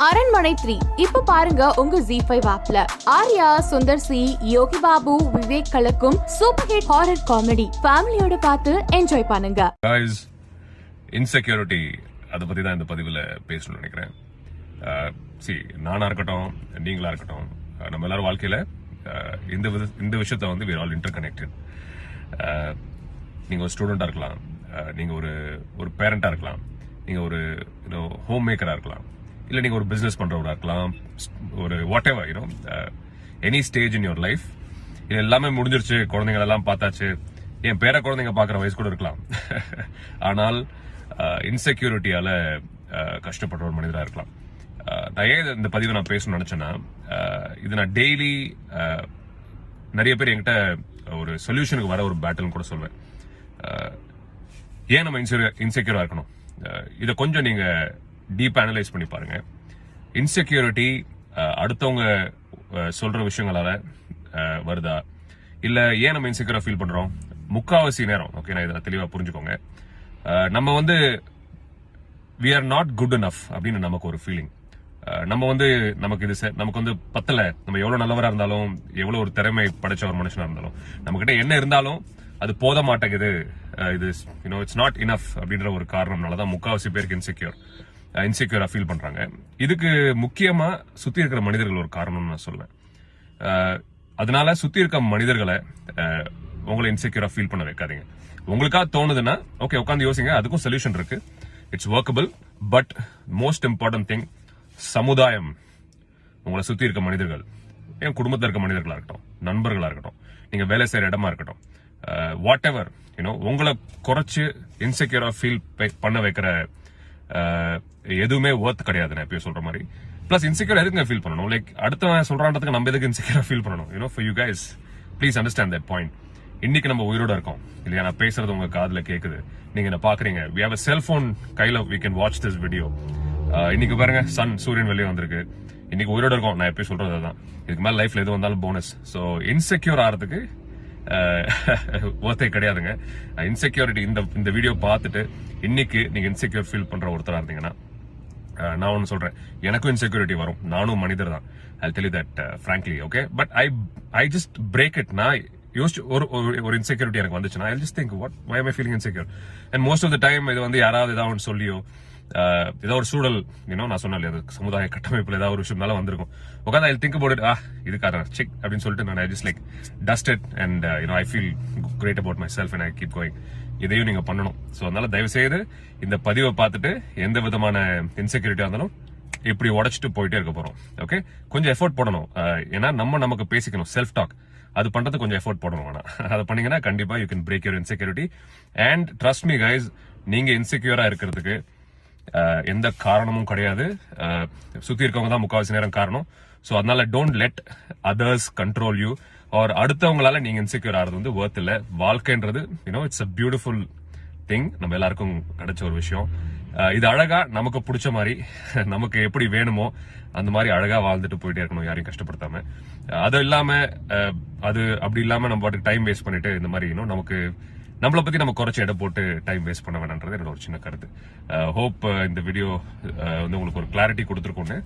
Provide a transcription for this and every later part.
அரண்மனை த்ரீ. இப்ப பாருங்க உங்க ஜி ஃபைவ் ஆப்ல ஆர்யா சுந்தர் சி யோகி பாபு விவேக் கலக்கும் சூப்பர் ஹிட் ஹாரர் காமெடி ஃபேமிலியோட பார்த்து என்ஜாய் பண்ணுங்க. Guys இன்செக்யூரிட்டி அதை பத்தி தான் இந்த பதிவில் பேசணும்னு நினைக்கிறேன். சி நானா இருக்கட்டும் நீங்களா இருக்கட்டும் நம்ம எல்லாரும் வாழ்க்கையில இந்த வித- இந்த விஷயத்த வந்து வேர் ஆல் இன்டர் கனெக்டட் நீங்க ஒரு ஸ்டூடெண்டா இருக்கலாம் நீங்க ஒரு ஒரு பேரண்டா இருக்கலாம் நீங்க ஒரு ஹோம் மேக்கரா இருக்கலாம். இல்ல நீங்க ஒரு பிசினஸ் பண்றவரா இருக்கலாம் ஒரு whatever you know any stage in your life இது எல்லாமே முடிஞ்சிருச்சு குழந்தைங்களெல்லாம் பார்த்தாச்சு. என் பேர குழந்தைங்க பார்க்குற வயசு கூட இருக்கலாம். ஆனால் uh, இன்செக்யூரிட்டியால uh, கஷ்டப்படுற ஒரு மனிதராக இருக்கலாம். Uh, நான் ஏன் இந்த பதிவை நான் பேசணும்னு நினைச்சேன்னா இது நான் டெய்லி நிறைய பேர் என்கிட்ட ஒரு சொல்யூஷனுக்கு வர ஒரு பேட்டில்னு கூட சொல்வேன். ஏன் நம்ம இன்செக்யூரா இருக்கணும்? இதை கொஞ்சம் நீங்கள் டீப் அனலைஸ் பண்ணி பாருங்க. இன்செக்யூரிட்டி அடுத்தவங்க சொல்ற விஷயங்களால வருதா? இல்ல ஏன் நம்ம இன்செக்யூரா ஃபீல் பண்றோம்? முக்காவாசி நேரம். ஓகே நான் இதை தெளிவா புரிஞ்சுக்கோங்க. நம்ம வந்து we are not good enough அப்படின்னு நமக்கு ஒரு ஃபீலிங் நம்ம வந்து நமக்கு இது நமக்கு வந்து பத்தல. நம்ம எவ்வளவு நல்லவரா இருந்தாலும் எவ்வளவு ஒரு திறமை படைச்ச ஒரு மனுஷனா இருந்தாலும் நம்ம கிட்ட என்ன இருந்தாலும் அது போத மாட்டேங்குது. இது யூனோ இட்ஸ் நாட் இனஃப் அப்படின்ற ஒரு காரணம்னால தான் முக்காவாசி பேருக்கு இன்செக்யூர் இன்செக்யூரா ஃபீல் பண்றாங்க. இதுக்கு முக்கியமா சுத்தி இருக்கிற மனிதர்கள் ஒரு காரணம்னு நான் சொல்லுவேன் அதனால சுத்தி இருக்க மனிதர்களை உங்களை இன்செக்யூரா ஃபீல் பண்ண வைக்காதீங்க. உங்களுக்கா தோணுதுன்னா ஓகே உட்காந்து யோசிங்க அதுக்கும் சொல்யூஷன் இருக்கு. It's workable but most important thing சமுதாயம் உங்களை சுத்தி இருக்க மனிதர்கள் என் குடும்பத்தில் இருக்க மனிதர்களா இருக்கட்டும் நண்பர்களா இருக்கட்டும் நீங்க வேலை செய்யற இடமா இருக்கட்டும் வாட் எவர் யூனோ உங்களை குறைச்சு இன்செக்யூரா ஃபீல் பண்ண வைக்கிற எதுவுமே ஒர்த் கிடையாது நான் எப்பயும் சொல்ற மாதிரி. பிளஸ் இன்செக்யூர் எதுக்கு ஃபீல் பண்ணணும்? லைக் அடுத்த சொல்றான்றதுக்கு நம்ம எதுக்கு இன்செக்யூரா ஃபீல் பண்ணணும்? You know for you guys please understand that point இன்னைக்கு நம்ம உயிரோட இருக்கோம். இல்லையா? நான் பேசுறது உங்க காதுல கேக்குது. நீங்க என்ன பாக்குறீங்க? வி ஹவ் செல்போன் கையில we can watch this video இன்னைக்கு பாருங்க சன் சூரியன் வெளியே வந்திருக்கு. இன்னைக்கு உயிரோட இருக்கும். நான் எப்பயும் சொல்றது தான் இதுக்கு மேல லைஃப்ல எது வந்தாலும் போனஸ் ஸோ இன்செக்யூர் ஆகிறதுக்கு ஒர்த்தே கிடையாதுங்க. இன்செக்யூரிட்டி இந்த இந்த வீடியோ பார்த்துட்டு இன்னைக்கு நீங்க இன்செக்யூர் ஃபீல் பண்ற ஒருத்தராக இருந்தீங்கன்னா நான் ஒன்று சொல்றேன். எனக்கும் இன்செக்யூரிட்டி வரும். நானும் மனிதர் தான் I tell that frankly okay but I I just break it நான் யோசிச்சு ஒரு ஒரு- இன்செக்யூரிட்டி எனக்கு வந்துச்சுன்னா I just think what why I feeling insecure and most of the time இது வந்து யாராவது ஏதாவது ஒன்று சொல்லியோ ஏதாவது ஏதோ ஒரு சூழல் இன்னும் நான் சொன்னேன் இல்லையா, அது சமுதாய கட்டமைப்புல ஏதாவது ஒரு விஷயம் மேலே வந்திருக்கும். உட்காந்து I think about it ah இதுக்காரன் செக் அப்படின்னு சொல்லிட்டு நான் I just like dust it and you know I feel great about myself and I keep going இதையும் நீங்க பண்ணணும். ஸோ அதனால தயவு செய்து இந்த பதிவை பார்த்துட்டு எந்த விதமான இன்செக்யூரிட்டியாக இருந்தாலும் இப்படி உடச்சிட்டு போயிட்டே இருக்க போறோம். ஓகே கொஞ்சம் எஃபோர்ட் போடணும். ஏன்னா நம்ம நமக்கு பேசிக்கணும். செல்ஃப் டாக் அது பண்றது கொஞ்சம் எஃபோர்ட் போடணும் ஆனால் அதை பண்ணீங்கன்னா கண்டிப்பா you can break your insecurity and trust me guys நீங்க இன்செக்யூரா இருக்கிறதுக்கு எந்த காரணமும் கிடையாது. சுற்றி சுத்தி இருக்கவங்க தான் முக்காவாசி நேரம் காரணம். சோ அதனால don't let others control you or அடுத்தவங்களால நீங்க இன்செக்யூர் ஆறது வந்து worth இல்ல. வாழ்க்கைன்றது you know it's a beautiful thing நம்ம எல்லாருக்கும் கிடைச்ச ஒரு விஷயம். இது அழகா நமக்கு பிடிச்ச மாதிரி நமக்கு எப்படி வேணுமோ அந்த மாதிரி அழகா வாழ்ந்துட்டு போயிட்டே இருக்கணும் யாரையும் கஷ்டப்படுத்தாம. அது இல்லாம அது அப்படி இல்லாம நம்ம பாட்டுக்கு டைம் வேஸ்ட் பண்ணிட்டு இந்த மாதிரி இன்னும் நமக்கு நம்மளை பத்தி நம்ம குறைச்சி எடை போட்டு டைம் வேஸ்ட் பண்ண வேணான்றது என்னோட ஒரு சின்ன கருத்து. ஹோப் இந்த வீடியோ வந்து உங்களுக்கு ஒரு கிளாரிட்டி கொடுத்துருக்கோன்னு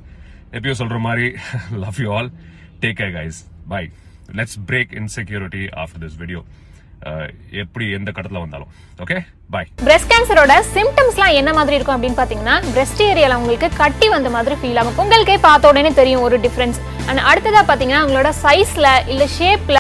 எப்பயோ சொல்ற மாதிரி love you all take care guys bye let's break insecurity after this video எப்படி எந்த கடத்துல வந்தாலும். ஓகே பை பிரஸ்ட் கேன்சரோட சிம்டம்ஸ்லாம் என்ன மாதிரி இருக்கும் அப்படின்னு பாத்தீங்கன்னா பிரஸ்ட் ஏரியால உங்களுக்கு கட்டி வந்த மாதிரி ஃபீல் ஆகும். உங்களுக்கே பார்த்த உடனே தெரியும் ஒரு டிஃபரன்ஸ் அண்ட் அடுத்ததா பாத்தீங்கன்னா உங்களோட சைஸ்ல இல்ல ஷேப்ல